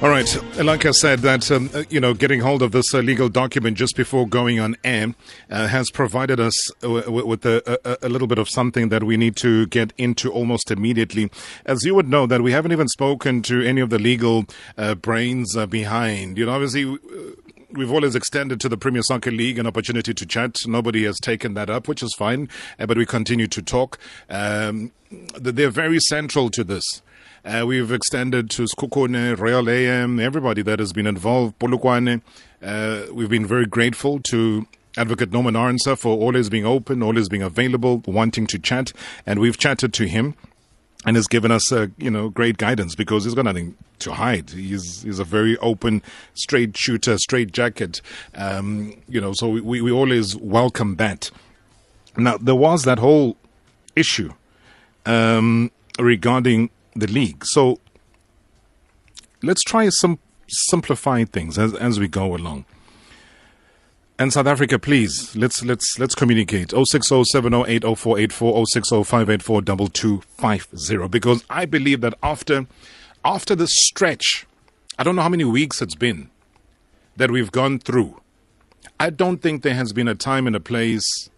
All right, like I said, that um, uh, you know, getting hold of this uh, legal document just before going on air uh, has provided us uh, w- with a, a, a, little bit of something that we need to get into almost immediately. As you would know, that we haven't even spoken to any of the legal uh, brains uh, behind. You know, obviously. We've always extended to the Premier Soccer League an opportunity to chat. Nobody has taken that up, which is fine, but we continue to talk. Um, they're very central to this. Uh, we've extended to Sekhukhune, Royal AM, everybody that has been involved, Polokwane. Uh, we've been very grateful to Advocate Norman Arendse for always being open, always being available, wanting to chat. And we've chatted to him and has given us uh, you know great guidance because he's got nothing to hide. He's he's a very open, straight shooter, straight jacket. Um, you know, so we, we always welcome that. Now there was that whole issue um, regarding the league. So let's try some simplify things as, as we go along. And South Africa, please let's let's let's communicate. 06070804840 because I believe that after after this stretch, I don't know how many weeks it's been that we've gone through. I don't think there has been a time and a place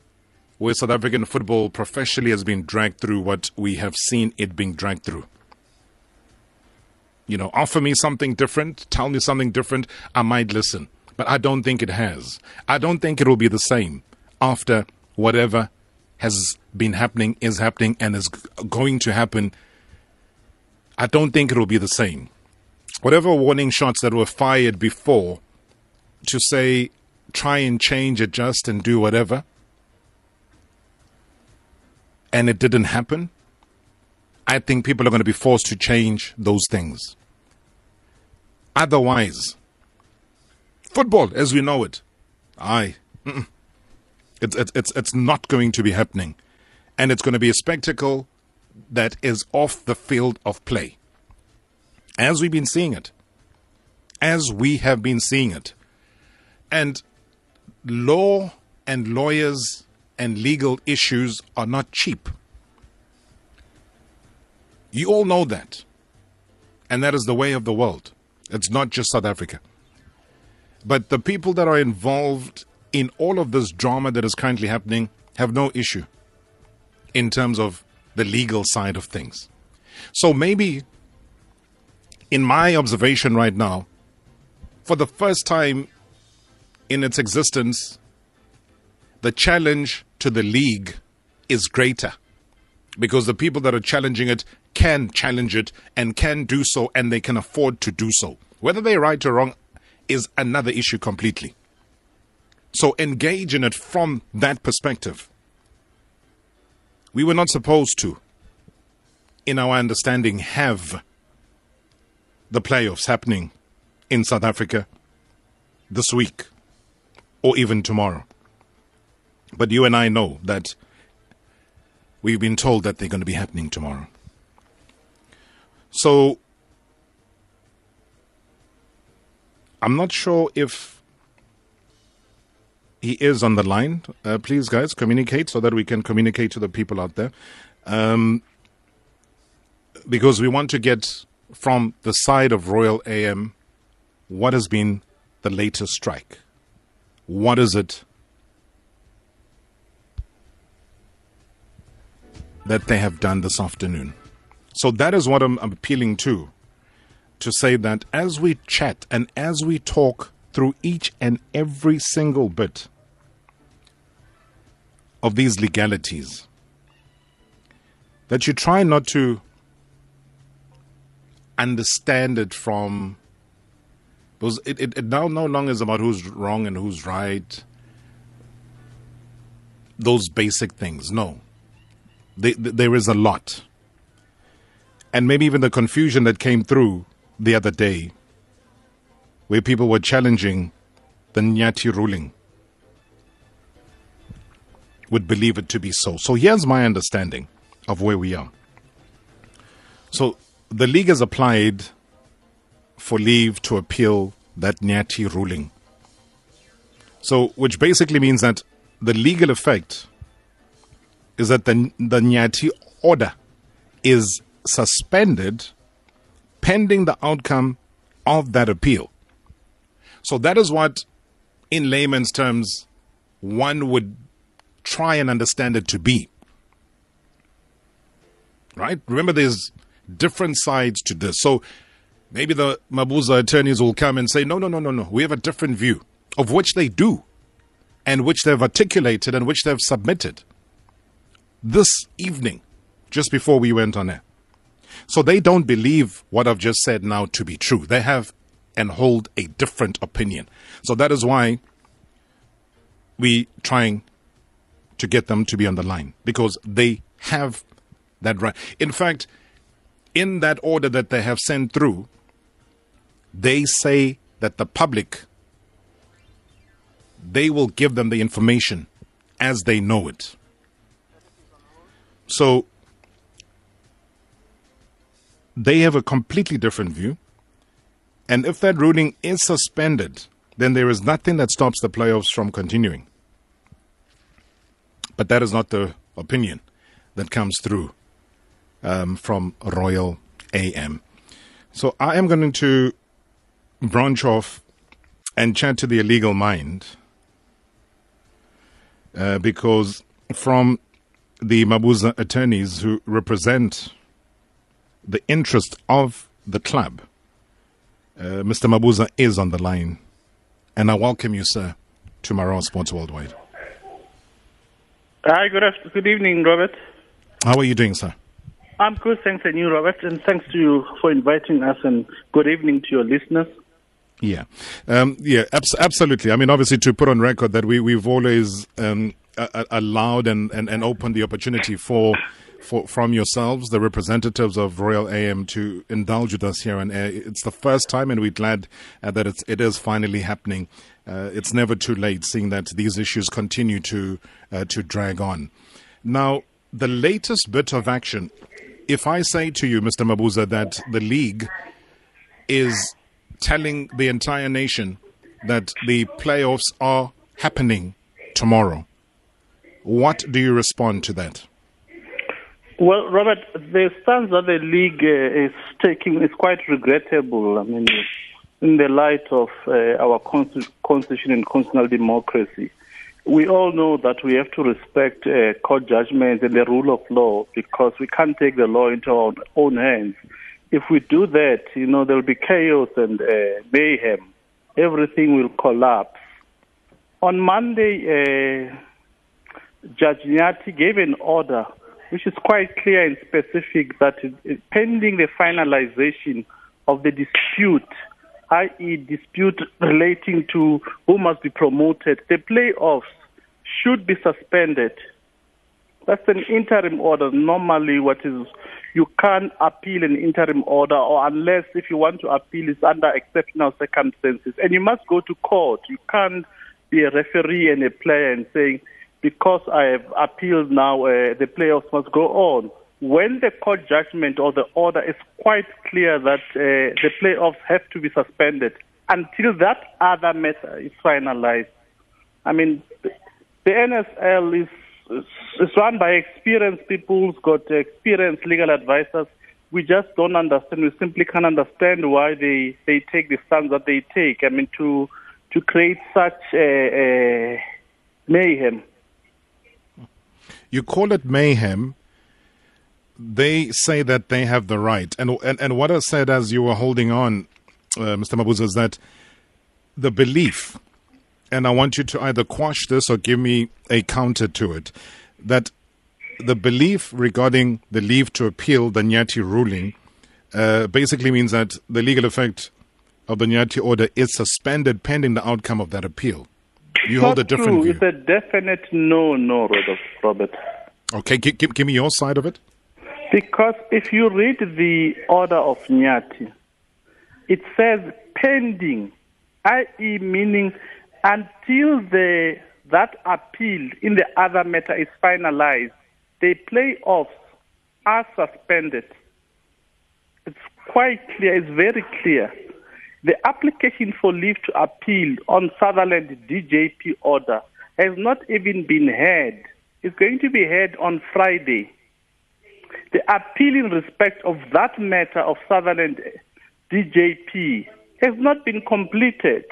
where South African football professionally has been dragged through what we have seen it being dragged through you know, offer me something different, tell me something different, I might listen. But I don't think it has. I don't think it will be the same after whatever has been happening, is happening, and is going to happen. I don't think it will be the same. Whatever warning shots that were fired before to say, try and change, adjust, and do whatever, and it didn't happen, I think people are going to be forced to change those things otherwise. Football, as we know it, aye, it's, it's, it's, it's not going to be happening. And it's going to be a spectacle that is off the field of play. As we've been seeing it. As we have been seeing it. And law and lawyers and legal issues are not cheap. You all know that. And that is the way of the world. It's not just South Africa. But the people that are involved in all of this drama that is currently happening have no issue in terms of the legal side of things. So maybe, in my observation right now, for the first time in its existence, the challenge to the league is greater because the people that are challenging it can challenge it and can do so, and they can afford to do so. Whether they're right or wrong is another issue completely. So engage in it from that perspective. We were not supposed to, in our understanding, have the playoffs happening in South Africa this week or even tomorrow. But you and I know that we've been told that they're going to be happening tomorrow. So I'm not sure if he is on the line. Uh, please, guys, communicate so that we can communicate to the people out there. Um, because we want to get from the side of Royal AM what has been the latest strike. What is it that they have done this afternoon? So that is what I'm, I'm appealing to to say that as we chat and as we talk through each and every single bit of these legalities, that you try not to understand it from because it, it, it now no longer is about who's wrong and who's right those basic things. No. They, there is a lot. And maybe even the confusion that came through the other day, where people were challenging the Nyathi ruling, would believe it to be so. So here's my understanding of where we are. So the league has applied for leave to appeal that Nyathi ruling. So, which basically means that the legal effect is that the, the Nyathi order is suspended pending the outcome of that appeal. So that is what, in layman's terms, one would try and understand it to be. Right? Remember, there's different sides to this. So maybe the Mabuza attorneys will come and say, no, no, no, no, no. We have a different view, of which they do, and which they've articulated and which they've submitted this evening, just before we went on air. So they don't believe what I've just said now to be true. They have and hold a different opinion. So that is why we trying to get them to be on the line because they have that right. In fact, in that order that they have sent through, they say that the public they will give them the information as they know it. So they have a completely different view. And if that ruling is suspended, then there is nothing that stops the playoffs from continuing. But that is not the opinion that comes through um, from Royal AM. So I am going to branch off and chat to the illegal mind uh, because from the Mabuza attorneys who represent the interest of the club, uh, Mr. Mabuza is on the line. And I welcome you, sir, to Marawa Sports Worldwide. Hi, good, afternoon, good evening, Robert. How are you doing, sir? I'm good, thanks, and you, Robert, and thanks to you for inviting us, and good evening to your listeners. Yeah, um, yeah, abs- absolutely. I mean, obviously, to put on record that we we've always um, allowed and, and, and opened the opportunity for for, from yourselves, the representatives of Royal AM, to indulge with us here on air. It's the first time, and we're glad uh, that it's, it is finally happening. Uh, it's never too late, seeing that these issues continue to uh, to drag on. Now, the latest bit of action. If I say to you, Mr. Mabuza, that the league is telling the entire nation that the playoffs are happening tomorrow, what do you respond to that? Well, Robert, the stance that the league uh, is taking is quite regrettable. I mean, in the light of uh, our constitution and constitutional democracy, we all know that we have to respect uh, court judgments and the rule of law because we can't take the law into our own hands. If we do that, you know, there will be chaos and uh, mayhem. Everything will collapse. On Monday, uh, Judge Nyathi gave an order which is quite clear and specific that pending the finalization of the dispute, i.e., dispute relating to who must be promoted, the playoffs should be suspended. That's an interim order. Normally, what is you can't appeal an interim order, or unless if you want to appeal, it's under exceptional circumstances, and you must go to court. You can't be a referee and a player and saying because I have appealed now, uh, the playoffs must go on. When the court judgment or the order is quite clear that uh, the playoffs have to be suspended until that other matter is finalized. I mean, the NSL is, is run by experienced people who's got experienced legal advisors. We just don't understand. We simply can't understand why they, they take the stance that they take. I mean, to to create such a, a mayhem you call it mayhem. They say that they have the right. And, and, and what I said as you were holding on, uh, Mr. Mabuza, is that the belief, and I want you to either quash this or give me a counter to it, that the belief regarding the leave to appeal the Nyathi ruling uh, basically means that the legal effect of the Nyathi order is suspended pending the outcome of that appeal. You hold a different true. view. It's a definite no, no, Robert. Okay, give, give, give me your side of it. Because if you read the order of Nyathi, it says pending, i.e., meaning until the that appeal in the other matter is finalized, the playoffs are suspended. It's quite clear, it's very clear. The application for leave to appeal on Sutherland DJP order has not even been heard It's going to be heard on Friday. The appeal in respect of that matter of Sutherland DJP has not been completed.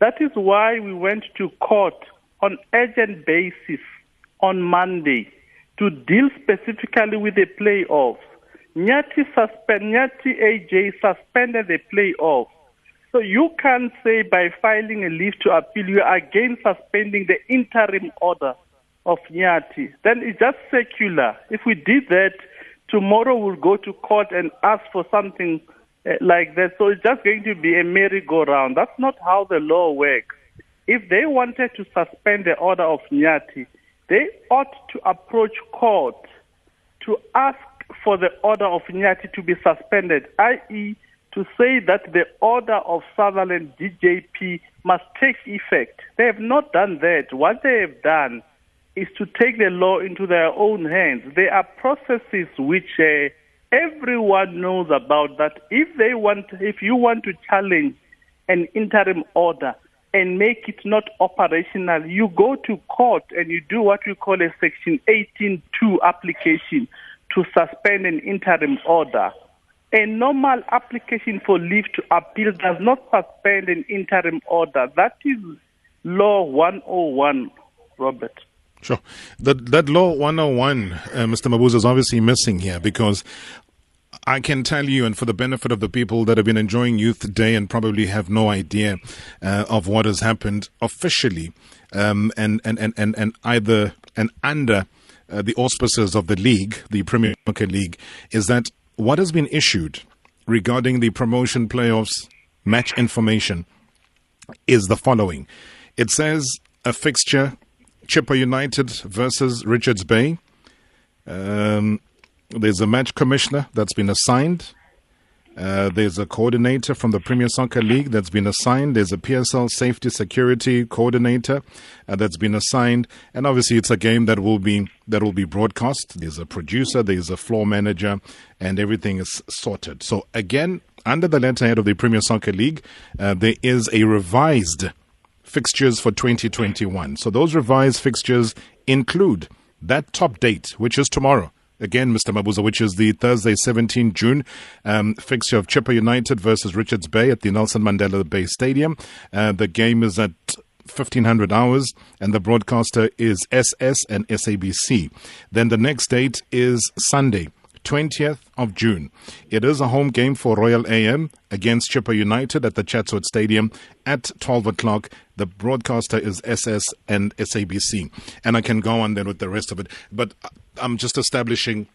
That is why we went to court on urgent basis on Monday to deal specifically with the playoffs. Nyathi suspend Nyathi AJ suspended the playoff. So you can't say by filing a leave to appeal you are again suspending the interim order of Nyathi. Then it's just secular. If we did that, tomorrow we'll go to court and ask for something uh, like that. So it's just going to be a merry-go-round. That's not how the law works. If they wanted to suspend the order of Nyathi, they ought to approach court to ask for the order of Nyathi to be suspended, i.e., to say that the order of Sutherland DJP must take effect. They have not done that. What they have done is to take the law into their own hands. There are processes which uh, everyone knows about that if they want, if you want to challenge an interim order, and make it not operational, you go to court and you do what we call a Section 18.2 application to suspend an interim order. A normal application for leave to appeal does not suspend an interim order. That is Law 101, Robert. Sure. That, that Law 101, uh, Mr. Mabuza, is obviously missing here because I can tell you, and for the benefit of the people that have been enjoying Youth Day and probably have no idea uh, of what has happened officially, um, and, and, and, and, and either and under uh, the auspices of the league, the Premier League, is that what has been issued regarding the promotion playoffs match information is the following. It says a fixture, Chippa United versus Richards Bay. Um, there's a match commissioner that's been assigned. Uh, there's a coordinator from the Premier Soccer League that's been assigned. There's a PSL safety security coordinator uh, that's been assigned, and obviously it's a game that will be that will be broadcast. There's a producer, there's a floor manager, and everything is sorted. So again, under the letterhead of the Premier Soccer League, uh, there is a revised fixtures for 2021. So those revised fixtures include that top date, which is tomorrow again, Mr. Mabuza, which is the Thursday, 17 June um, fixture of Chippa United versus Richards Bay at the Nelson Mandela Bay Stadium. Uh, the game is at 1500 hours and the broadcaster is SS and SABC. Then the next date is Sunday. 20th of June. It is a home game for Royal AM against Chippa United at the Chatsworth Stadium at 12 o'clock. The broadcaster is SS and SABC. And I can go on then with the rest of it. But I'm just establishing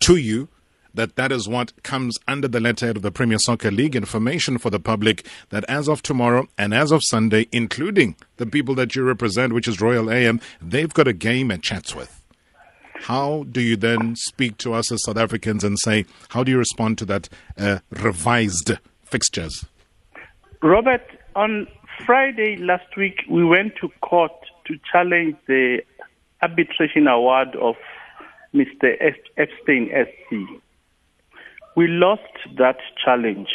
to you that that is what comes under the letterhead of the Premier Soccer League information for the public that as of tomorrow and as of Sunday, including the people that you represent, which is Royal AM, they've got a game at Chatsworth. How do you then speak to us as South Africans and say, how do you respond to that uh, revised fixtures? Robert, on Friday last week, we went to court to challenge the arbitration award of Mr. Epstein SC. We lost that challenge.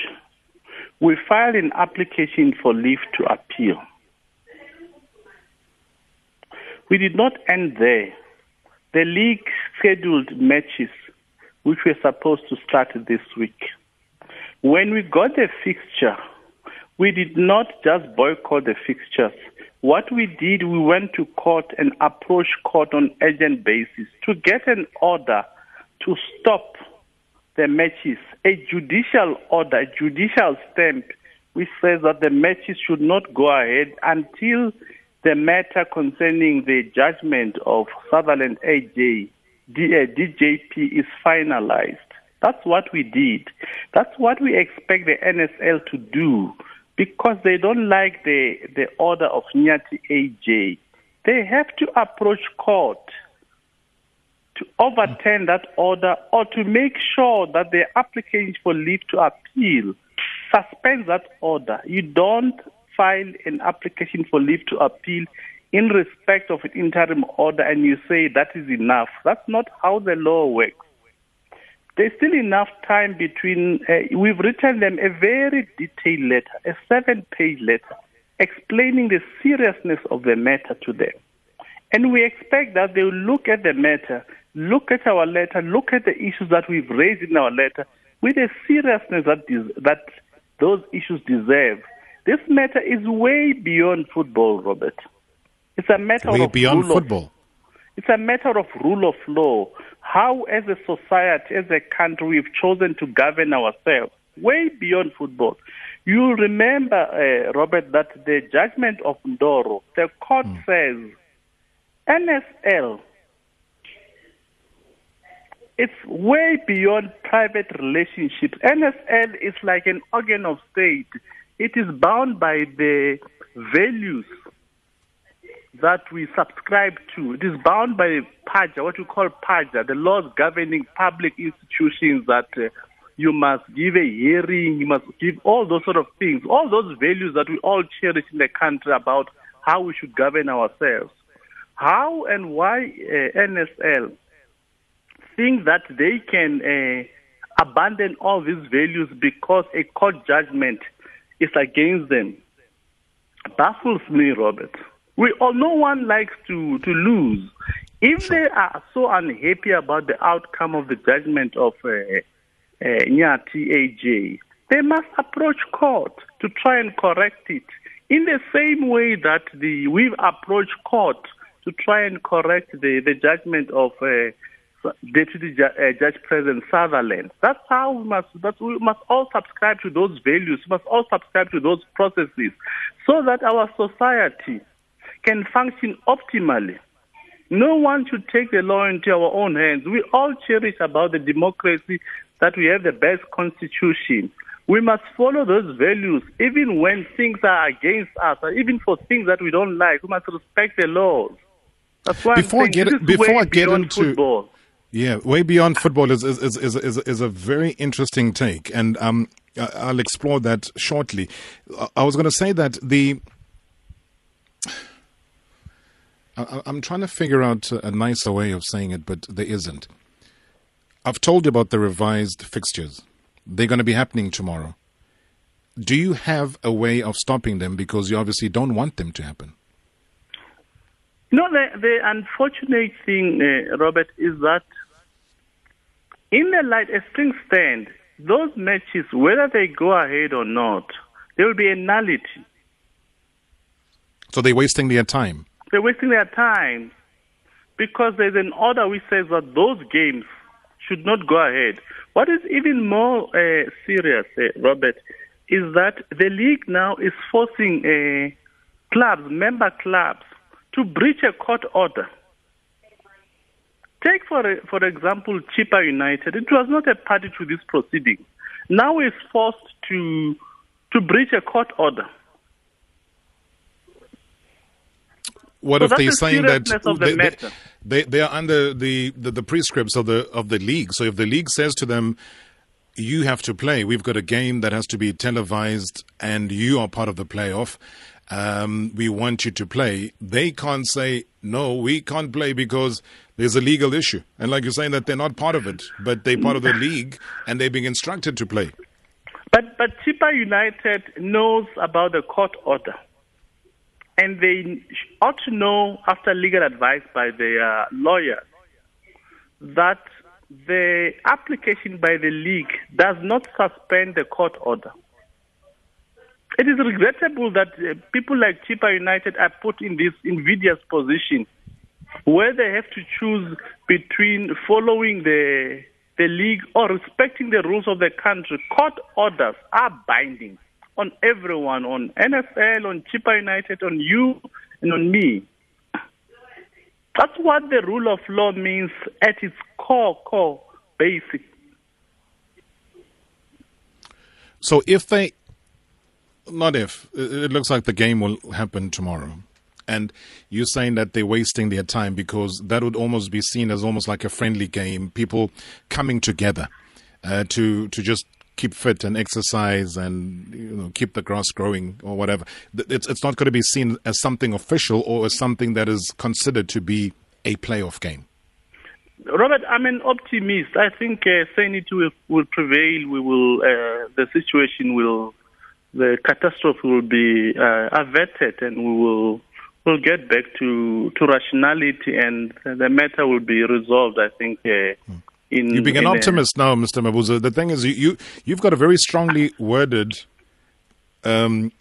We filed an application for leave to appeal. We did not end there. The league scheduled matches which were supposed to start this week. When we got the fixture, we did not just boycott the fixtures. What we did, we went to court and approached court on urgent basis to get an order to stop the matches, a judicial order, a judicial stamp, which says that the matches should not go ahead until the matter concerning the judgment of Sutherland AJ, DJP uh, is finalized. That's what we did. That's what we expect the NSL to do because they don't like the, the order of Nyathi AJ. They have to approach court to overturn that order or to make sure that the application for leave to appeal suspends that order. You don't file an application for leave to appeal in respect of an interim order and you say that is enough. That's not how the law works. There's still enough time between, uh, we've written them a very detailed letter, a seven page letter, explaining the seriousness of the matter to them. And we expect that they will look at the matter, look at our letter, look at the issues that we've raised in our letter with a seriousness that, that those issues deserve. This matter is way beyond football, Robert. It's a matter way of beyond football. Of, it's a matter of rule of law. How, as a society, as a country, we've chosen to govern ourselves, way beyond football. You'll remember, uh, Robert, that the judgment of Ndoro, the court mm. says NSL, it's way beyond private relationships. NSL is like an organ of state. It is bound by the values that we subscribe to. It is bound by PAJA, what we call PAJA, the laws governing public institutions that uh, you must give a hearing, you must give all those sort of things, all those values that we all cherish in the country about how we should govern ourselves. How and why uh, NSL think that they can uh, abandon all these values because a court judgment is against them baffles me, Robert. We all, no one likes to, to lose. If they are so unhappy about the outcome of the judgment of uh, uh, Nyathi AJ, they must approach court to try and correct it. In the same way that the we've approached court to try and correct the, the judgment of uh, Deputy Ju- uh, Judge President Sutherland. That's how we must. That we must all subscribe to those values. We must all subscribe to those processes, so that our society can function optimally. No one should take the law into our own hands. We all cherish about the democracy that we have the best constitution. We must follow those values even when things are against us, or even for things that we don't like. We must respect the laws. That's why before I'm saying get, before I get into football. Yeah, way beyond football is is, is, is, is, is a very interesting take, and um, I'll explore that shortly. I was going to say that the I'm trying to figure out a nicer way of saying it, but there isn't. I've told you about the revised fixtures. They're going to be happening tomorrow. Do you have a way of stopping them because you obviously don't want them to happen? No, the, the unfortunate thing, uh, Robert, is that in the light as things stand, those matches, whether they go ahead or not, there will be a nullity. So they're wasting their time. They're wasting their time because there's an order which says that those games should not go ahead. What is even more uh, serious, uh, Robert, is that the league now is forcing uh, clubs, member clubs, to breach a court order. Take, for, for example, Chippa United. It was not a party to this proceeding. Now it's forced to, to breach a court order. What so if they're saying that they, they, they, they, are under the, the, the prescripts of the of the league? So if the league says to them, "You have to play. We've got a game that has to be televised, and you are part of the playoff. Um, we want you to play." They can't say, "No, we can't play because there's a legal issue." And like you're saying that they're not part of it, but they're part of the league, and they're being instructed to play. But but Chippa United knows about the court order and they ought to know after legal advice by their lawyers that the application by the league does not suspend the court order. It is regrettable that uh, people like Chippa United are put in this invidious position where they have to choose between following the the league or respecting the rules of the country. Court orders are binding on everyone, on NSL, on Chippa United, on you, and on me. That's what the rule of law means at its core, core, basic. So if they, not if, it looks like the game will happen tomorrow. And you're saying that they're wasting their time because that would almost be seen as almost like a friendly game, people coming together uh, to to just keep fit and exercise and you know keep the grass growing or whatever. It's it's not going to be seen as something official or as something that is considered to be a playoff game. Robert, I'm an optimist. I think uh, sanity will, will prevail. We will uh, the situation will the catastrophe will be uh, averted, and we will we'll get back to, to rationality and the matter will be resolved, I think. Uh, in, You're being an optimist a, now, Mr. Mabuza. The thing is, you, you, you've got a very strongly worded um,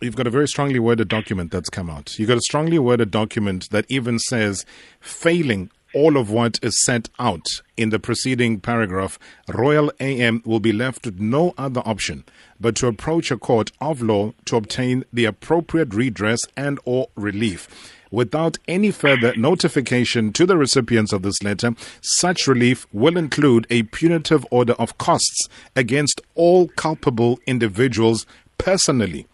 you've got a very strongly worded document that's come out. You've got a strongly worded document that even says failing all of what is set out in the preceding paragraph, Royal AM will be left with no other option but to approach a court of law to obtain the appropriate redress and or relief. Without any further notification to the recipients of this letter, such relief will include a punitive order of costs against all culpable individuals personally.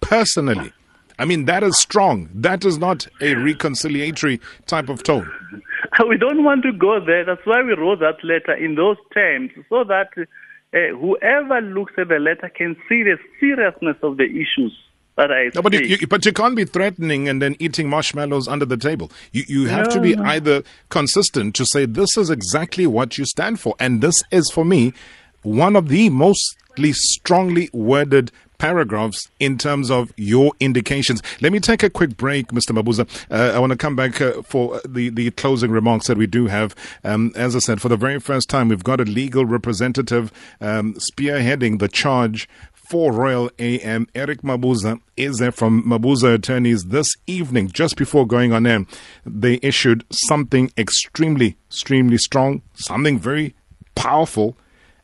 Personally. I mean, that is strong. That is not a reconciliatory type of tone. We don't want to go there. That's why we wrote that letter in those terms, so that uh, whoever looks at the letter can see the seriousness of the issues. That I no, but you, you, but you can't be threatening and then eating marshmallows under the table. You you have no, to be no. either consistent to say this is exactly what you stand for, and this is for me one of the mostly strongly worded paragraphs in terms of your indications. Let me take a quick break, Mr. Mabuza. Uh, I want to come back uh, for the, the closing remarks that we do have. Um, as I said, for the very first time, we've got a legal representative um, spearheading the charge for Royal AM. Eric Mabuza is there from Mabuza Attorneys this evening, just before going on air. They issued something extremely, extremely strong, something very powerful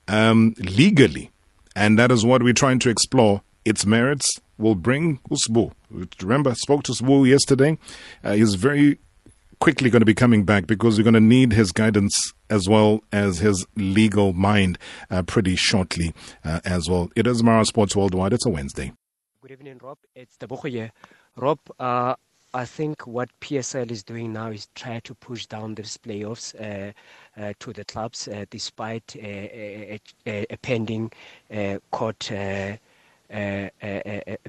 um, legally. And that is what we're trying to explore its merits will bring Usbu. Remember, I spoke to Usbu yesterday. Uh, he's very quickly going to be coming back because we're going to need his guidance as well as his legal mind uh, pretty shortly uh, as well. It is Mara Sports Worldwide. It's a Wednesday. Good evening, Rob. It's the here. Rob, uh, I think what PSL is doing now is try to push down these playoffs uh, uh, to the clubs uh, despite a, a, a pending court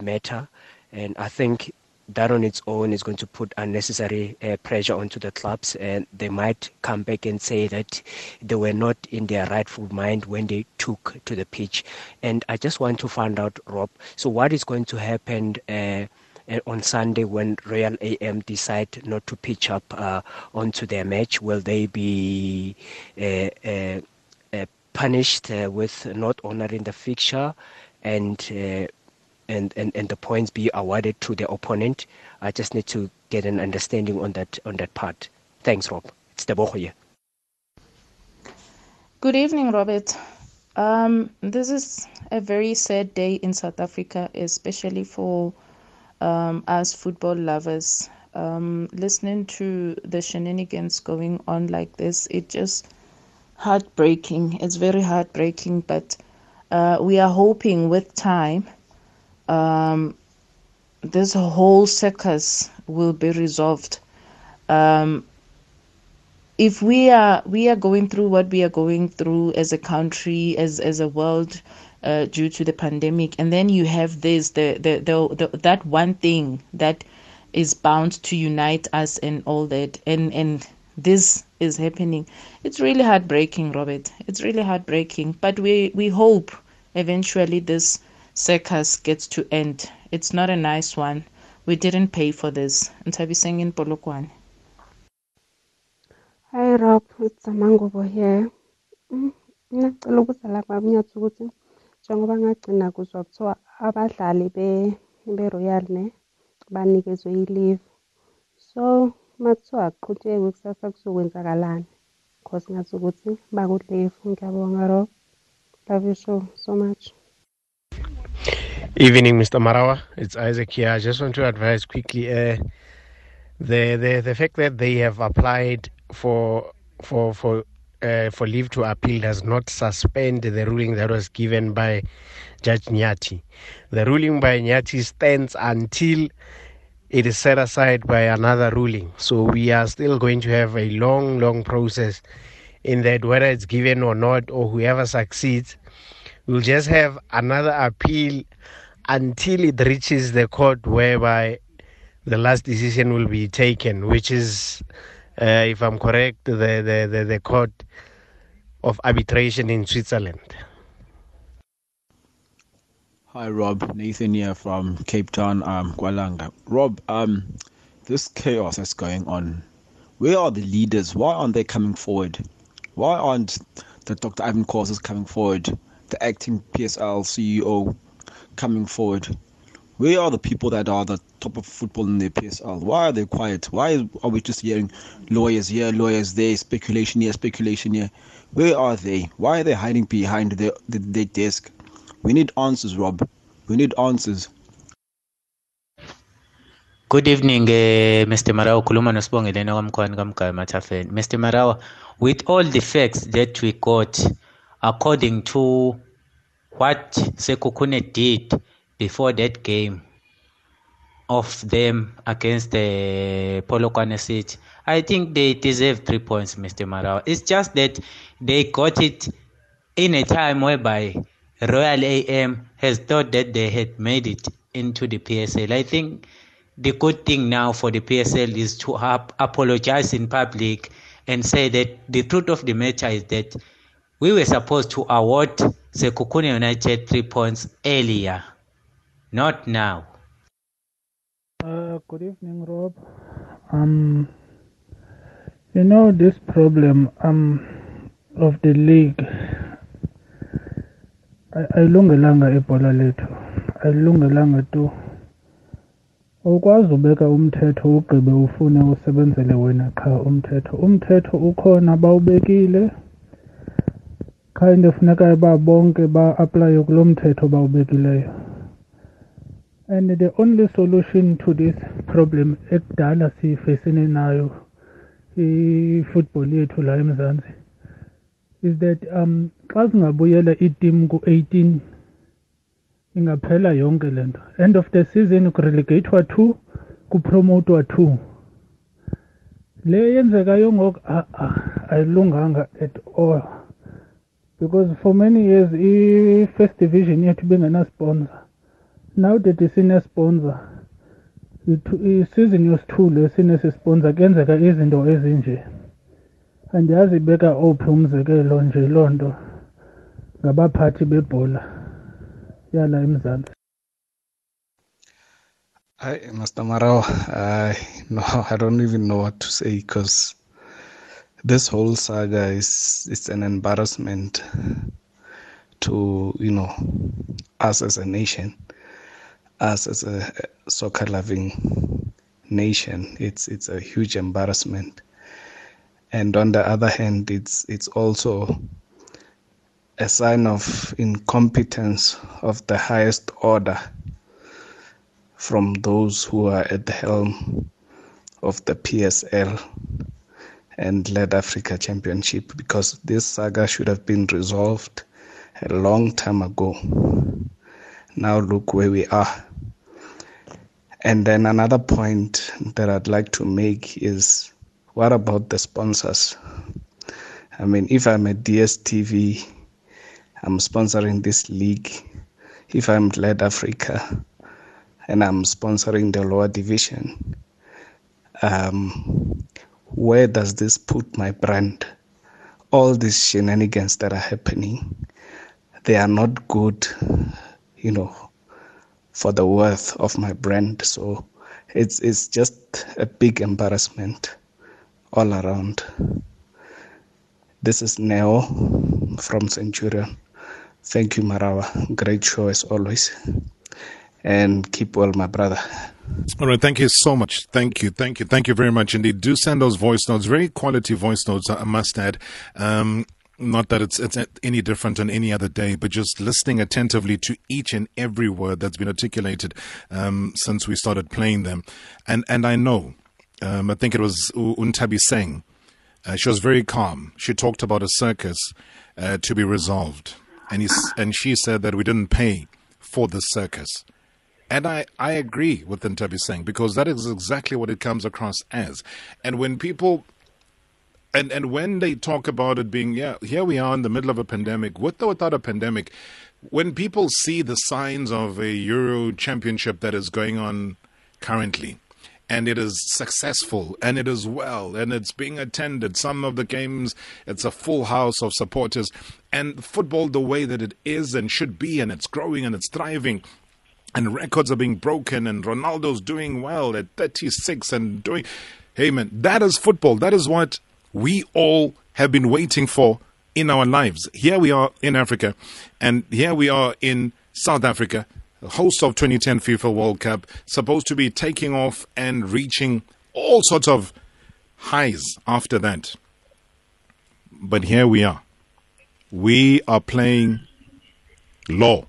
matter. And I think that on its own is going to put unnecessary uh, pressure onto the clubs and they might come back and say that they were not in their rightful mind when they took to the pitch and i just want to find out rob so what is going to happen uh, uh on Sunday when Royal AM decide not to pitch up uh, onto their match, will they be uh, punished with not honoring the fixture? and uh, and, and and the points be awarded to the opponent. I just need to get an understanding on that on that part. Thanks, Rob. It's Deboho here. Good evening, Robert. Um, this is a very sad day in South Africa, especially for um, us football lovers. Um, listening to the shenanigans going on like this, it just heartbreaking. It's very heartbreaking, but uh, we are hoping with time um, this whole circus will be resolved. Um, if we are we are going through what we are going through as a country, as as a world, uh, due to the pandemic, and then you have this the, the the, the that one thing that is bound to unite us and all that, and and this is happening. It's really heartbreaking, Robert. It's really heartbreaking. But we, we hope eventually this circus gets to end. It's not a nice one. We didn't pay for this. Ntabiseng in Polokwane. Hi Rob, it's Amangobo here. Mm, ngicela ukuza lapha ngiyathi ukuthi njengoba ngagcina kuzwa kuthiwa abadlali be-royal ne banikezwe i-leave so makuthiwa kuqhutshekwe kusasa kuzokwenzakalani because ngazi ukuthi bakulevu ngiyabonga rob love you so so much evening mr marawa it's isaac here i just want to advise quickly uh, the, the the fact that they have applied for for for uh, for leave to appeal does not suspend the ruling that was given by Judge Nyathi. The ruling by Nyathi stands until it is set aside by another ruling. So we are still going to have a long, long process in that whether it's given or not, or whoever succeeds, we'll just have another appeal until it reaches the court whereby the last decision will be taken, which is, uh, if I'm correct, the, the, the, the court of arbitration in Switzerland. Hi, Rob. Nathan here from Cape Town, um, Kualanga. Rob, um, this chaos that's going on, where are the leaders? Why aren't they coming forward? Why aren't the Dr. Irvin Khoza's coming forward? The acting PSL CEO coming forward? Where are the people that are the top of football in the PSL? Why are they quiet? Why are we just hearing lawyers here, lawyers there, speculation here, speculation here? Where are they? Why are they hiding behind their, their, desk? We need answers, Rob. We need answers. Good evening, uh, Mr. Marawa. Kuluma. Mr. Marawa, with all the facts that we got, according to what Sekhukhune did before that game of them against the Polokwane City, I think they deserve three points, Mr. Marawa. It's just that they got it in a time whereby Royal AM has thought that they had made it into the PSL. I think the good thing now for the PSL is to apologize in public and say that the truth of the matter is that we were supposed to award Sekhukhune United three points earlier, not now. Uh, good evening, Rob. Um, you know this problem um of the league. ayilungelanga ibhola lethu ayilungelanga tu ukwazi ubeka umthetho ugqibe ufune usebenzele wena qha umthetho umthetho ukhona bawubekile khayinde funeka uba bonke ba-aplaye kulo mthetho bawubekileyo and the only solution to this problem ekudala siyifesene nayo i-football yethu la emzantsi is that um xa singabuyela itim ku-18 ingaphela yonke le nto. End of the season kurelegatwa two kupromotwa two. Le yenzekayo ngoku a-a ayilunganga at all. Because for many years i-first division yethu bengenasponsor now that isine-sponsor isizini yosithu le sinesisponsor kuyenzeka izinto ezinje andiyazi ibeka ophi umzekelo nje loo nto ngabaphathi bebhola yala emzantsi Hi, Mr. Marao. I no, I don't even know what to say because this whole saga is it's an embarrassment to you know us as a nation, us as a soccer-loving nation. It's it's a huge embarrassment, and on the other hand, it's it's also a sign of incompetence of the highest order from those who are at the helm of the PSL and GladAfrica Championship because this saga should have been resolved a long time ago. Now look where we are. And then another point that I'd like to make is what about the sponsors? I mean, if I'm a DSTV, I'm sponsoring this league. If I'm GladAfrica, and I'm sponsoring the lower division. Um, where does this put my brand? All these shenanigans that are happening, they are not good, you know, for the worth of my brand. So it's it's just a big embarrassment all around. This is Neo from Centurion. Thank you, Marawa. Great show as always and keep well, my brother. All right, thank you so much. Thank you, thank you, thank you very much indeed. Do send those voice notes, very quality voice notes, I must add. Um, not that it's it's any different than any other day, but just listening attentively to each and every word that's been articulated um, since we started playing them, and and I know, um, I think it was Ntabiseng. Uh, she was very calm. She talked about a circus uh, to be resolved, and he, and she said that we didn't pay for the circus. And I, I agree with Ntabiseng because that is exactly what it comes across as. And when people and and when they talk about it being yeah, here we are in the middle of a pandemic, with or without a pandemic, when people see the signs of a Euro championship that is going on currently, and it is successful and it is well and it's being attended. Some of the games, it's a full house of supporters. And football, the way that it is and should be, and it's growing and it's thriving, and records are being broken, and Ronaldo's doing well at 36 and doing. Hey, man, that is football. That is what we all have been waiting for in our lives. Here we are in Africa, and here we are in South Africa, host of 2010 FIFA World Cup, supposed to be taking off and reaching all sorts of highs after that. But here we are. We are playing law.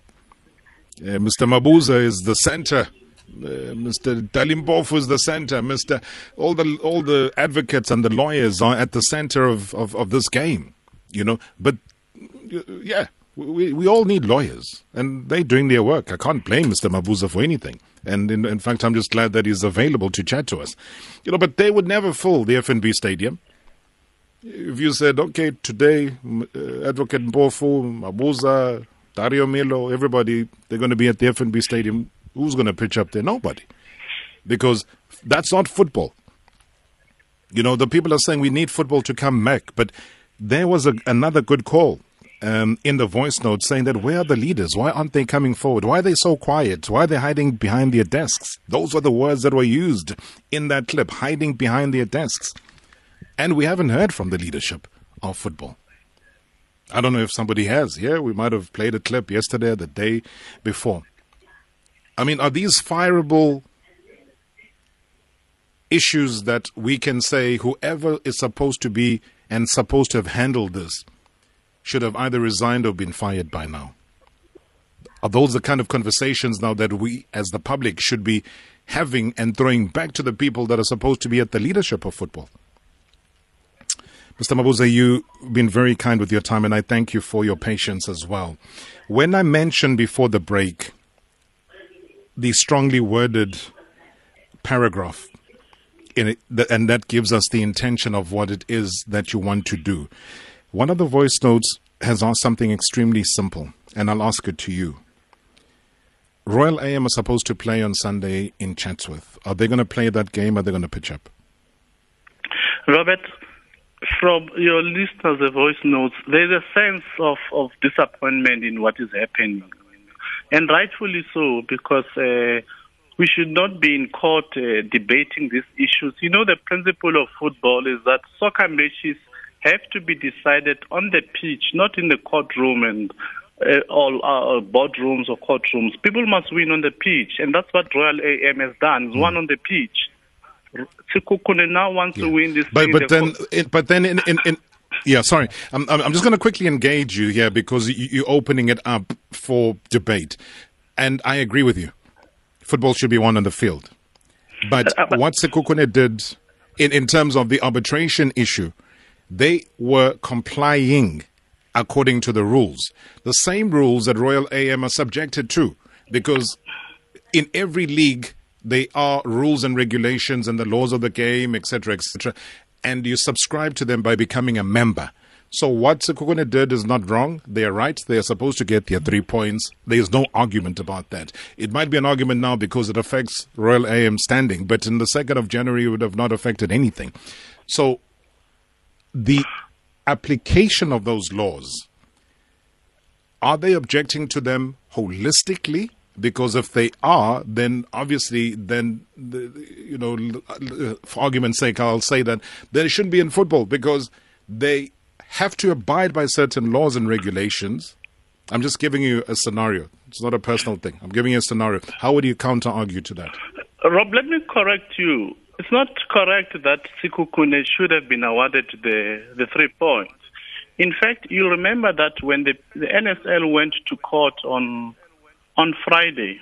Uh, Mr. Mabuza is the center. Uh, Mr. Dali Mpofu is the center. Mr. All the all the advocates and the lawyers are at the center of, of, of this game, you know. But yeah, we we all need lawyers, and they're doing their work. I can't blame Mr. Mabuza for anything. And in, in fact, I'm just glad that he's available to chat to us, you know. But they would never fill the FNB Stadium if you said, okay, today, uh, Advocate Mpofu, Mabuza, Dario Milo, everybody, they're going to be at the FNB Stadium, who's going to pitch up there? Nobody. Because that's not football. You know, the people are saying we need football to come back, but there was a, another good call um, in the voice note saying that where are the leaders? Why aren't they coming forward? Why are they so quiet? Why are they hiding behind their desks? Those were the words that were used in that clip, hiding behind their desks. And we haven't heard from the leadership of football. I don't know if somebody has. Yeah, we might have played a clip yesterday the day before. I mean, are these fireable issues that we can say whoever is supposed to be and supposed to have handled this should have either resigned or been fired by now? Are those the kind of conversations now that we, as the public, should be having and throwing back to the people that are supposed to be at the leadership of football? Mr. Mabuza, you've been very kind with your time, and I thank you for your patience as well. When I mentioned before the break the strongly worded paragraph it, and that gives us the intention of what it is that you want to do. One of the voice notes has asked something extremely simple, and I'll ask it to you. Royal AM are supposed to play on Sunday in Chatsworth. Are they going to play that game? Are they going to pitch up? Robert, from your listeners' voice notes, there's a sense of, of disappointment in what is happening. And rightfully so, because uh, we should not be in court uh, debating these issues. You know, the principle of football is that soccer matches have to be decided on the pitch, not in the courtroom and uh, all uh, boardrooms or courtrooms. People must win on the pitch, and that's what Royal AM has done. It's mm. won on the pitch. Sekhukhune now wants yeah. to win this. But but then it, but then in, in, in yeah, sorry. I'm I'm just going to quickly engage you here because you, are opening it up for debate, and I agree with you. Football should be won on the field, but, uh, but what Sekhukhune did in in terms of the arbitration issue, they were complying according to the rules, the same rules that Royal AM are subjected to, because in every league they are rules and regulations and the laws of the game, etc., etc., and you subscribe to them by becoming a member. So what Sekhukhune did is not wrong. They are right. They are supposed to get their three points. There is no argument about that. It might be an argument now because it affects Royal AM standing, but in the second of January it would have not affected anything. So the application of those laws, are they objecting to them holistically? Because if they are, then obviously, then you know, for argument's sake, I'll say that they shouldn't be in football because they have to abide by certain laws and regulations. I'm just giving you a scenario. It's not a personal thing. I'm giving you a scenario. How would you counter argue to that? Rob, let me correct you. It's not correct that Sekhukhune should have been awarded the, the three points. In fact, you'll remember that when the, the NSL went to court on on Friday.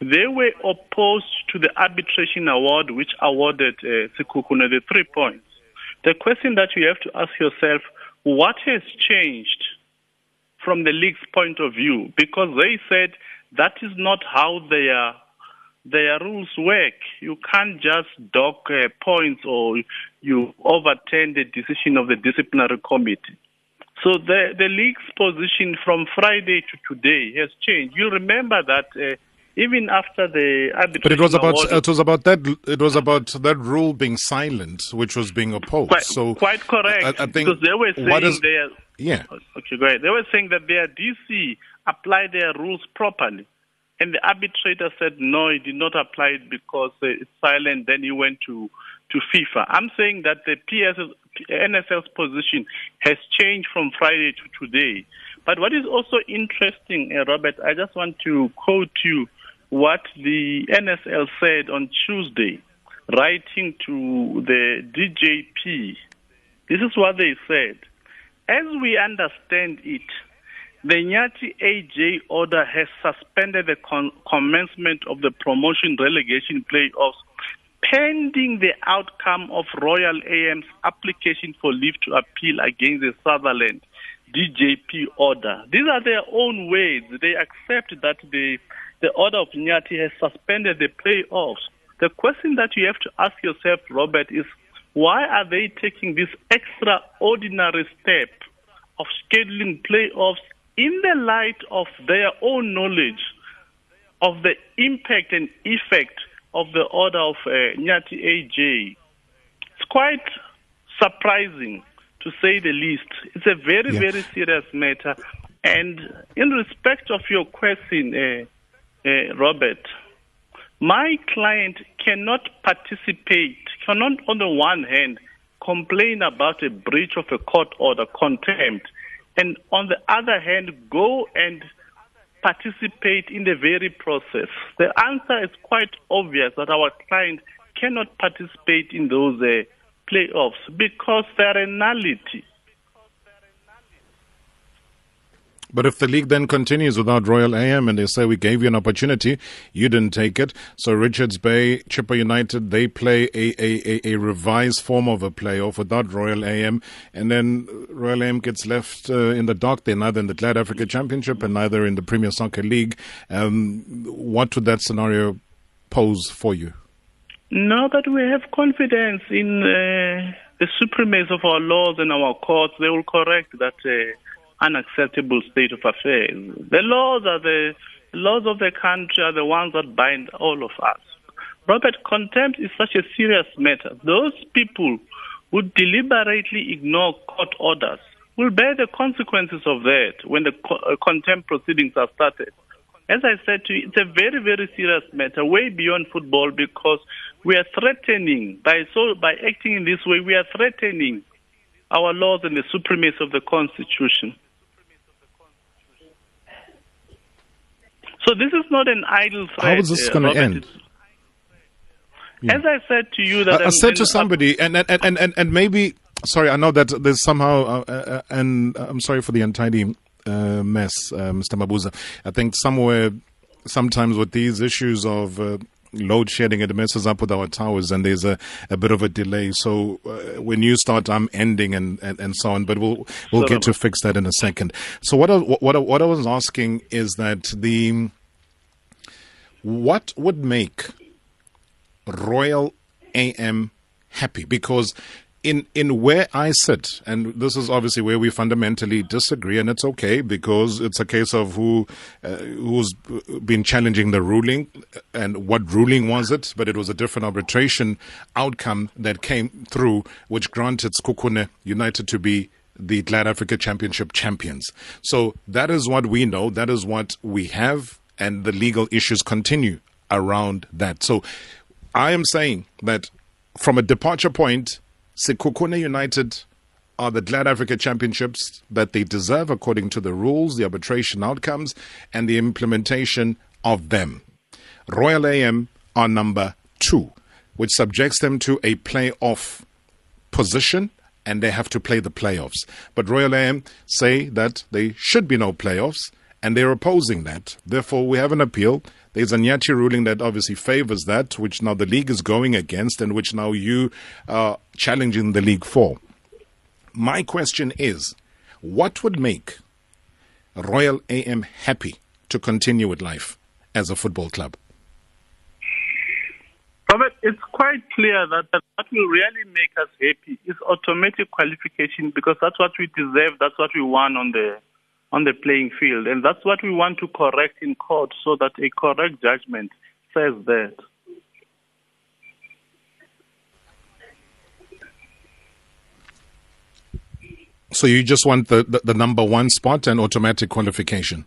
They were opposed to the arbitration award, which awarded uh, Sekhukhune the three points. The question that you have to ask yourself, what has changed from the league's point of view? Because they said that is not how their their rules work. You can't just dock uh, points or you overturn the decision of the disciplinary committee. So the, the league's position from Friday to today has changed. You remember that uh, even after the arbitration but it was about award, it was about that it was about that rule being silent, which was being opposed. Quite, so quite correct. I, I think because they were saying is, their yeah. Okay, great. They were saying that their DC applied their rules properly, and the arbitrator said no, he did not apply it because uh, it's silent. Then he went to to FIFA. I'm saying that the PS, NSL's position has changed from Friday to today. But what is also interesting, uh, Robert, I just want to quote you what the NSL said on Tuesday, writing to the DJP. This is what they said. As we understand it, the Nyathi AJ order has suspended the con- commencement of the promotion relegation playoffs pending the outcome of Royal AM's application for leave to appeal against the Sutherland DJP order. These are their own words. They accept that the, the order of Nyathi has suspended the playoffs. The question that you have to ask yourself, Robert, is why are they taking this extraordinary step of scheduling playoffs in the light of their own knowledge of the impact and effect of the order of uh, Nyathi AJ? It's quite surprising to say the least. It's a very, yeah. very serious matter. And in respect of your question, uh, uh, Robert, my client cannot participate, cannot, on the one hand, complain about a breach of a court order, contempt, and on the other hand, go and participate in the very process. The answer is quite obvious that our client cannot participate in those uh, playoffs because they're a nullity. But if the league then continues without Royal AM and they say we gave you an opportunity, you didn't take it. So Richards Bay, Chippa United, they play a, a, a, a revised form of a playoff without Royal AM. And then Royal AM gets left uh, in the dark. They're neither in the GladAfrica Championship and neither in the Premier Soccer League. Um, what would that scenario pose for you? Now that we have confidence in uh, the supremacy of our laws and our courts. They will correct that uh, unacceptable state of affairs. The laws are the laws of the country are the ones that bind all of us. Robert, contempt is such a serious matter. Those people who deliberately ignore court orders will bear the consequences of that when the co- uh, contempt proceedings are started. As I said to you, it's a very, very serious matter, way beyond football, because we are threatening by so by acting in this way, we are threatening our laws and the supremacy of the Constitution. So this is not an idle threat. How is this uh, going to end? Yeah. As I said to you, that I, I said to somebody, and, and and and and maybe sorry, I know that there's somehow, uh, uh, and I'm sorry for the untidy uh, mess, uh, Mr. Mabuza. I think somewhere, sometimes with these issues of uh, load shedding, it messes up with our towers, and there's a, a bit of a delay. So uh, when you start, I'm ending, and, and, and so on. But we'll we'll get to fix that in a second. So what I, what what I was asking is that the what would make Royal AM happy because in in where I sit, and this is obviously where we fundamentally disagree, and it's okay because it's a case of who uh, who's been challenging the ruling and what ruling was it, but it was a different arbitration outcome that came through, which granted Sekhukhune United to be the GladAfrica Championship champions. So that is what we know. That is what we have, and the legal issues continue around that. So I am saying that from a departure point Sekhukhune United are the GladAfrica Championships that they deserve according to the rules, the arbitration outcomes, and the implementation of them. Royal AM are number two, which subjects them to a playoff position and they have to play the playoffs. But Royal AM say that there should be no playoffs and they're opposing that. Therefore, we have an appeal there's a Nyathi ruling that obviously favors that, which now the league is going against and which now you are challenging the league for. My question is what would make Royal AM happy to continue with life as a football club? Robert, it's quite clear that, what will really make us happy is automatic qualification because that's what we deserve, that's what we want on the on the playing field. And that's what we want to correct in court so that a correct judgment says that. So you just want the, the, the number one spot and automatic qualification?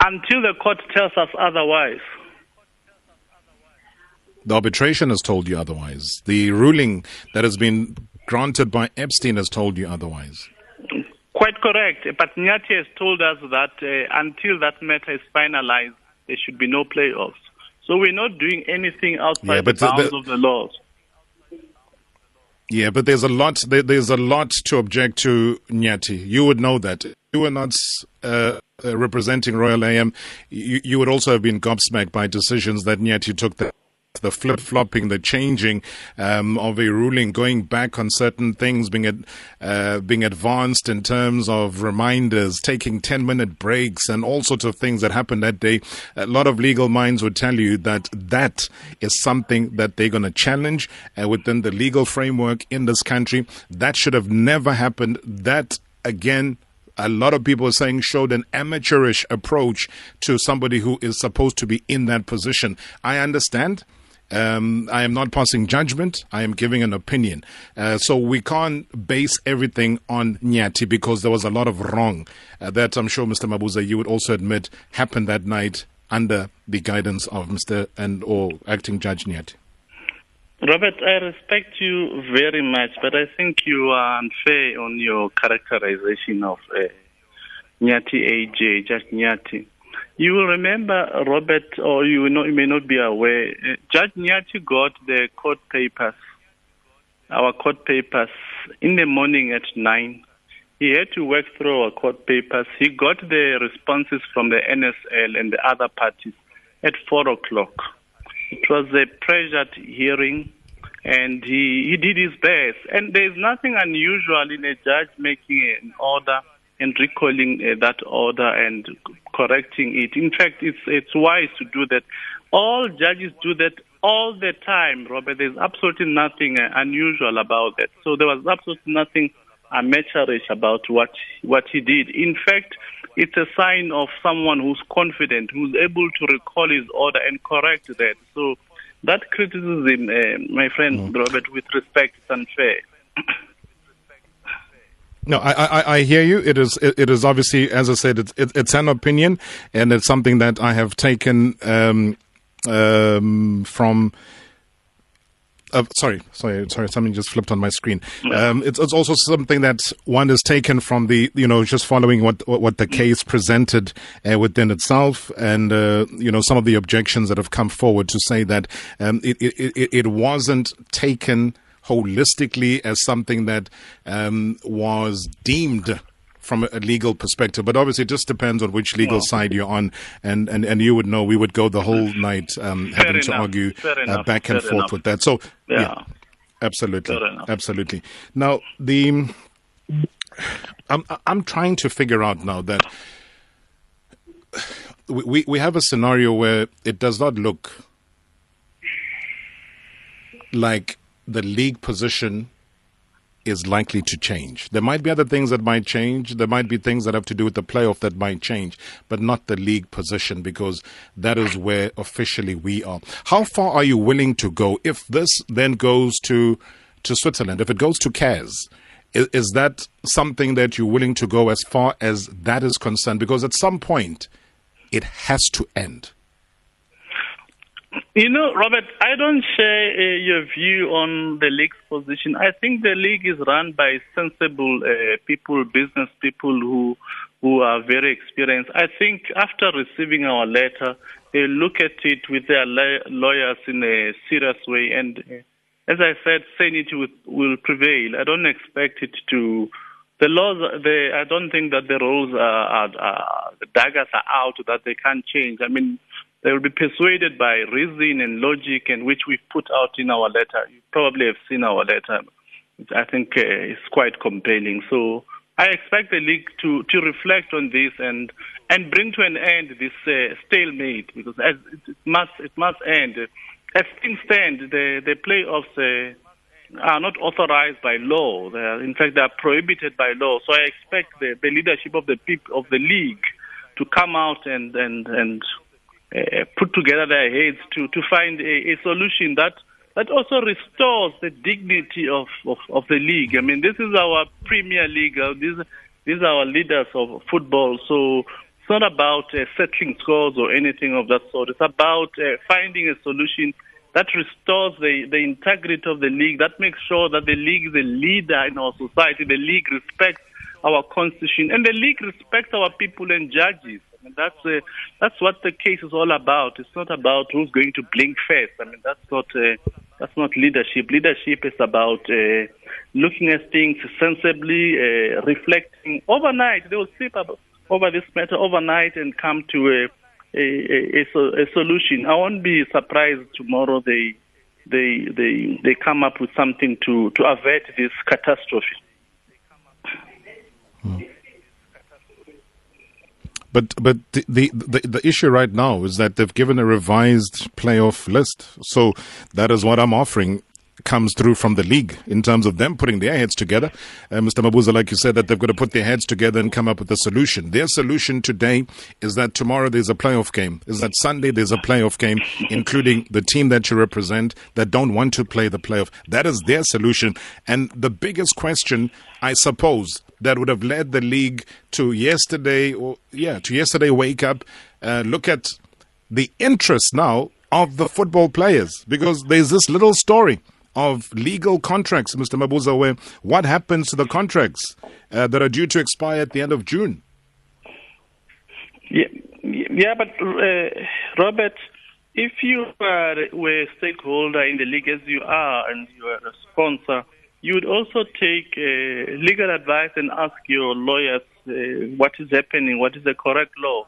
Until the court tells us otherwise. The arbitration has told you otherwise. The ruling that has been granted by Epstein has told you otherwise. Quite correct. But Nyathi has told us that uh, until that matter is finalized, there should be no playoffs. So we're not doing anything outside Yeah, the bounds the- of the laws. Yeah, but there's a lot. There, there's a lot to object to, Nyathi. You would know that. You were not uh, uh, representing Royal AM. You, you would also have been gobsmacked by decisions that Nyathi took. The, the flip flopping, the changing um, of a ruling, going back on certain things, being ad, uh, being advanced in terms of reminders, taking ten minute breaks, and all sorts of things that happened that day. A lot of legal minds would tell you that that is something that they're going to challenge uh, within the legal framework in this country. That should have never happened. That again a lot of people are saying showed an amateurish approach to somebody who is supposed to be in that position. I understand. Um, I am not passing judgment. I am giving an opinion. Uh, so we can't base everything on Nyathi because there was a lot of wrong uh, that I'm sure Mr. Mabuza you would also admit happened that night under the guidance of Mr. and or acting Judge Nyathi. Robert, I respect you very much, but I think you are unfair on your characterization of uh, Nyathi AJ, Judge Nyathi. You will remember, Robert, or you, you may not be aware, uh, Judge Nyathi got the court papers, our court papers, in the morning at 9. He had to work through our court papers. He got the responses from the NSL and the other parties at 4 o'clock. It was a pressured hearing, and he, he did his best. And there's nothing unusual in a judge making an order and recalling uh, that order and correcting it. In fact, it's it's wise to do that. All judges do that all the time, Robert. There's absolutely nothing uh, unusual about that. So there was absolutely nothing amateurish about what what he did. In fact, it's a sign of someone who's confident, who's able to recall his order and correct that. So that criticism, uh, my friend Robert, with respect, is unfair. No, I, I, I hear you. It is, it, it is obviously, as I said, it's, it, it's an opinion, and it's something that I have taken um, um, from. Uh, sorry, sorry, sorry. Something just flipped on my screen. Um, it's, it's also something that one is taken from the, you know, just following what what, the case presented uh, within itself, and uh, you know some of the objections that have come forward to say that um, it, it it it wasn't taken holistically as something that um, was deemed from a legal perspective. But obviously, it just depends on which legal side you're on. And, and, and you would know we would go the whole night um, having to argue uh, enough, back and fair forth enough. with that. So, yeah, Yeah. absolutely. Absolutely. Now, the. I'm, I'm trying to figure out now that we- we have a scenario where it does not look like the league position is likely to change. There might be other things that might change. There might be things that have to do with the playoff that might change, but not the league position because that is where officially we are. How far are you willing to go if this then goes to to Switzerland? If it goes to CAS, is, is that something that you're willing to go as far as that is concerned? Because at some point, it has to end. You know, Robert, I don't share uh, your view on the league's position. I think the league is run by sensible uh, people, business people who who are very experienced. I think after receiving our letter, they look at it with their la- lawyers in a serious way. And uh, as I said, sanity will, will prevail. I don't expect it to. The laws, the, I don't think that the rules are, are, are, the daggers are out that they can't change. I mean, they will be persuaded by reason and logic, and which we've put out in our letter. You probably have seen our letter. I think uh, it's quite compelling. So I expect the league to, to reflect on this and and bring to an end this uh, stalemate because as it, must it must end. As things stand, the the playoffs uh, are not authorized by law. They are, in fact, they are prohibited by law. So I expect the, the leadership of the of the league to come out and and and uh, put together their heads to, to find a, a solution that that also restores the dignity of, of, of the league. I mean, this is our Premier League. Uh, these these are our leaders of football. So It's not about uh, settling scores or anything of that sort. It's about uh, finding a solution that restores the, the integrity of the league, that makes sure that the league is a leader in our society. The league respects our constitution, and the league respects our people and judges. I mean, that's uh, that's what the case is all about. It's not about who's going to blink first. I mean, that's not uh, that's not leadership. Leadership is about uh, looking at things sensibly, uh, reflecting overnight. They will sleep over this matter overnight and come to a a, a, a, solution. I won't be surprised tomorrow they they they they come up with something to to avert this catastrophe. Hmm. But but the, the, the the issue right now is that they've given a revised playoff list. So that is what I'm offering comes through from the league in terms of them putting their heads together. Uh, Mr. Mabuza, like you said, that they've got to put their heads together and come up with a solution. Their solution today is that tomorrow there's a playoff game, is that Sunday there's a playoff game, including the team that you represent that don't want to play the playoff. That is their solution. And the biggest question, I suppose, that would have led the league to yesterday, or yeah, to yesterday wake up, uh, look at the interest now of the football players because there's this little story of legal contracts, Mr. Mabuza, where what happens to the contracts uh, that are due to expire at the end of June? Yeah, yeah but uh, Robert, if you are, were a stakeholder in the league as you are and you are a sponsor, you would also take uh, legal advice and ask your lawyers uh, what is happening, what is the correct law.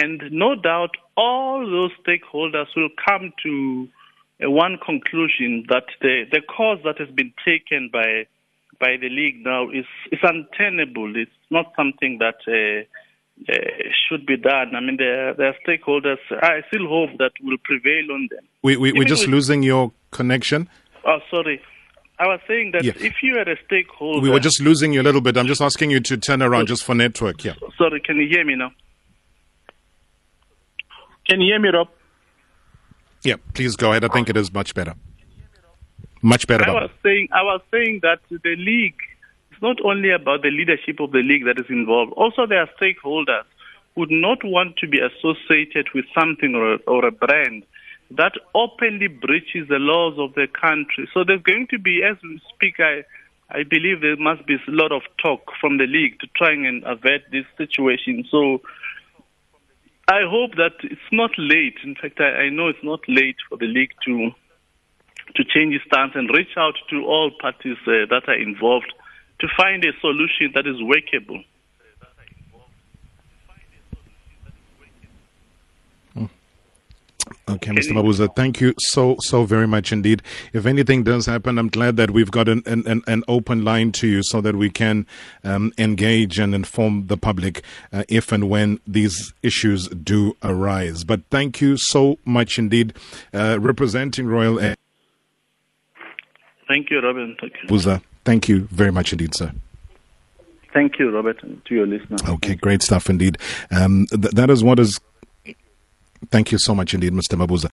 And no doubt all those stakeholders will come to uh, one conclusion that the, the course that has been taken by by the league now is, is untenable. It's not something that uh, uh, should be done. I mean, there, are stakeholders. I still hope that will prevail on them. We, we, we're just with, losing your connection. Oh, sorry. I was saying that yeah. if you are a stakeholder. We were just losing you a little bit. I'm just asking you to turn around just for network. Yeah. Sorry, can you hear me now? Can you hear me, Rob? Yeah, please go ahead. I think it is much better. Much better. I was saying, I was saying that the league is not only about the leadership of the league that is involved. Also, there are stakeholders who would not want to be associated with something or or a brand that openly breaches the laws of the country. So there's going to be, as we speak, I, I believe there must be a lot of talk from the league to try and avert this situation. So I hope that it's not late. In fact, I, I know it's not late for the league to to change its stance and reach out to all parties uh, that are involved to find a solution that is workable. Okay, Mr. Mabuza, thank you so, so very much indeed. If anything does happen, I'm glad that we've got an, an, an open line to you so that we can um, engage and inform the public uh, if and when these issues do arise. But thank you so much indeed, uh, representing Royal Air. Thank you, Robin. Thank you. Buza, thank you very much indeed, sir. Thank you, Robert, to your listener. Okay, great stuff indeed. Um, th- that is what is Thank you so much indeed, Mr. Mabuza.